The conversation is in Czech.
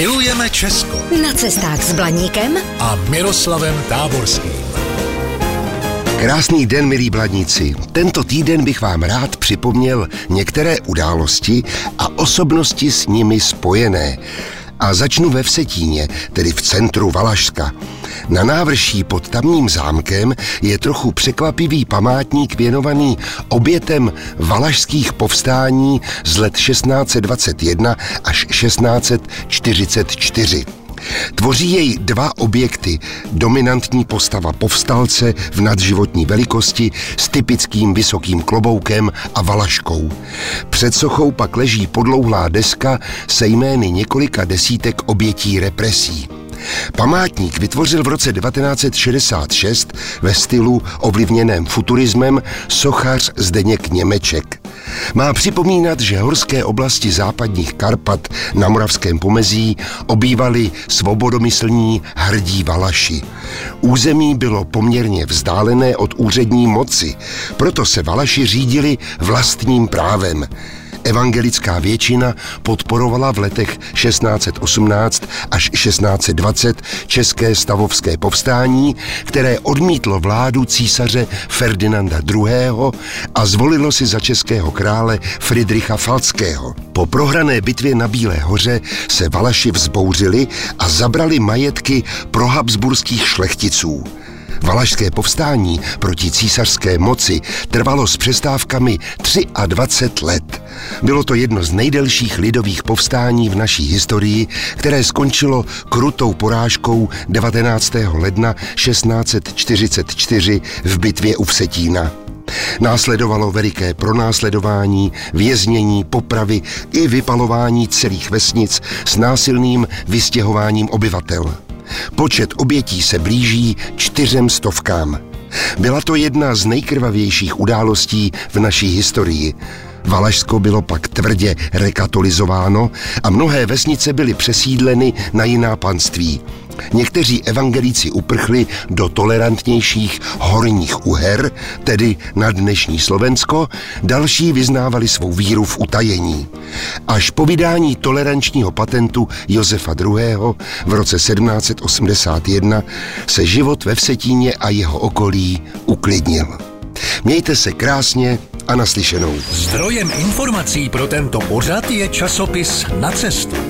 Milujeme Česko Na cestách s Blaníkem a Miroslavem Táborským. Krásný den, milí bladníci. Tento týden bych vám rád připomněl některé události a osobnosti s nimi spojené. A začnu ve Vsetíně, tedy v centru Valašska. Na návrší pod tamním zámkem je trochu překvapivý památník věnovaný obětem valašských povstání z let 1621 až 1644. Tvoří jej dva objekty. Dominantní postava povstalce v nadživotní velikosti s typickým vysokým kloboukem a valaškou. Před sochou pak leží podlouhlá deska se jmény několika desítek obětí represí. Památník vytvořil v roce 1966 ve stylu ovlivněném futurismem sochař Zdeněk Němeček. Má připomínat, že horské oblasti západních Karpat na moravském pomezí obývali svobodomyslní hrdí Valaši. Území bylo poměrně vzdálené od úřední moci, proto se Valaši řídili vlastním právem. Evangelická většina podporovala v letech 1618 až 1620 české stavovské povstání, které odmítlo vládu císaře Ferdinanda II. a zvolilo si za českého krále Friedricha Falckého. Po prohrané bitvě na Bílé hoře se Valaši vzbouřili a zabrali majetky pro habsburských šlechticů. Valašské povstání proti císařské moci trvalo s přestávkami 23 let. Bylo to jedno z nejdelších lidových povstání v naší historii, které skončilo krutou porážkou 19. ledna 1644 v bitvě u Vsetína. Následovalo veliké pronásledování, věznění, popravy i vypalování celých vesnic s násilným vystěhováním obyvatel. Počet obětí se blíží čtyřem stovkám. Byla to jedna z nejkrvavějších událostí v naší historii. Valašsko bylo pak tvrdě rekatolizováno a mnohé vesnice byly přesídleny na jiná panství. Někteří evangelíci uprchli do tolerantnějších horních uher, tedy na dnešní Slovensko, další vyznávali svou víru v utajení. Až po vydání tolerančního patentu Josefa II. v roce 1781 se život ve Vsetíně a jeho okolí uklidnil. Mějte se krásně a naslyšenou. Zdrojem informací pro tento pořad je časopis Na cestu.